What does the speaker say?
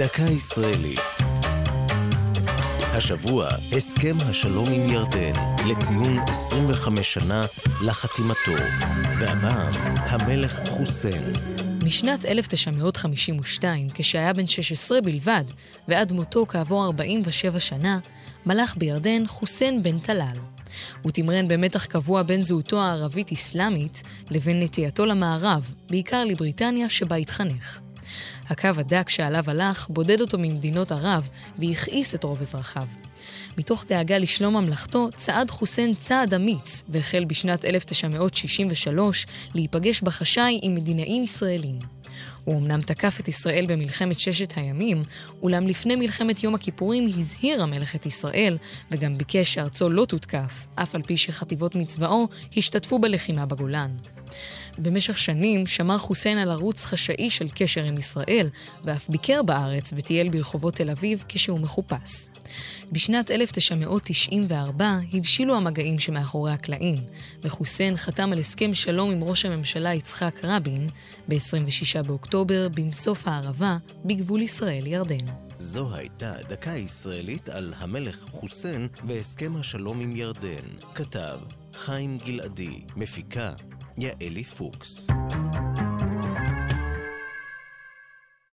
דקה ישראלית. השבוע, הסכם השלום עם ירדן, לציון 25 שנה לחתימתו. והפעם, המלך חוסיין. משנת 1952, כשהיה בן 16 בלבד, ועד מותו כעבור 47 שנה, מלך בירדן חוסיין בן טלאל. הוא תמרן במתח קבוע בין זהותו הערבית-אסלאמית לבין נטייתו למערב, בעיקר לבריטניה שבה התחנך. הקו הדק שעליו הלך בודד אותו ממדינות ערב והכעיס את רוב אזרחיו. מתוך דאגה לשלום ממלכתו, צעד חוסיין צעד אמיץ, והחל בשנת 1963 להיפגש בחשאי עם מדינאים ישראלים. הוא אמנם תקף את ישראל במלחמת ששת הימים, אולם לפני מלחמת יום הכיפורים הזהיר המלך את ישראל, וגם ביקש שארצו לא תותקף, אף על פי שחטיבות מצבאו השתתפו בלחימה בגולן. במשך שנים שמר חוסיין על ערוץ חשאי של קשר עם ישראל, ואף ביקר בארץ וטייל ברחובות תל אביב כשהוא מחופש. בשנת 1994 הבשילו המגעים שמאחורי הקלעים, וחוסיין חתם על הסכם שלום עם ראש הממשלה יצחק רבין ב-26 באוקטובר במסוף הערבה בגבול ישראל-ירדן. זו הייתה דקה ישראלית על המלך חוסיין והסכם השלום עם ירדן. כתב חיים גלעדי, מפיקה ja Elli Fuchs.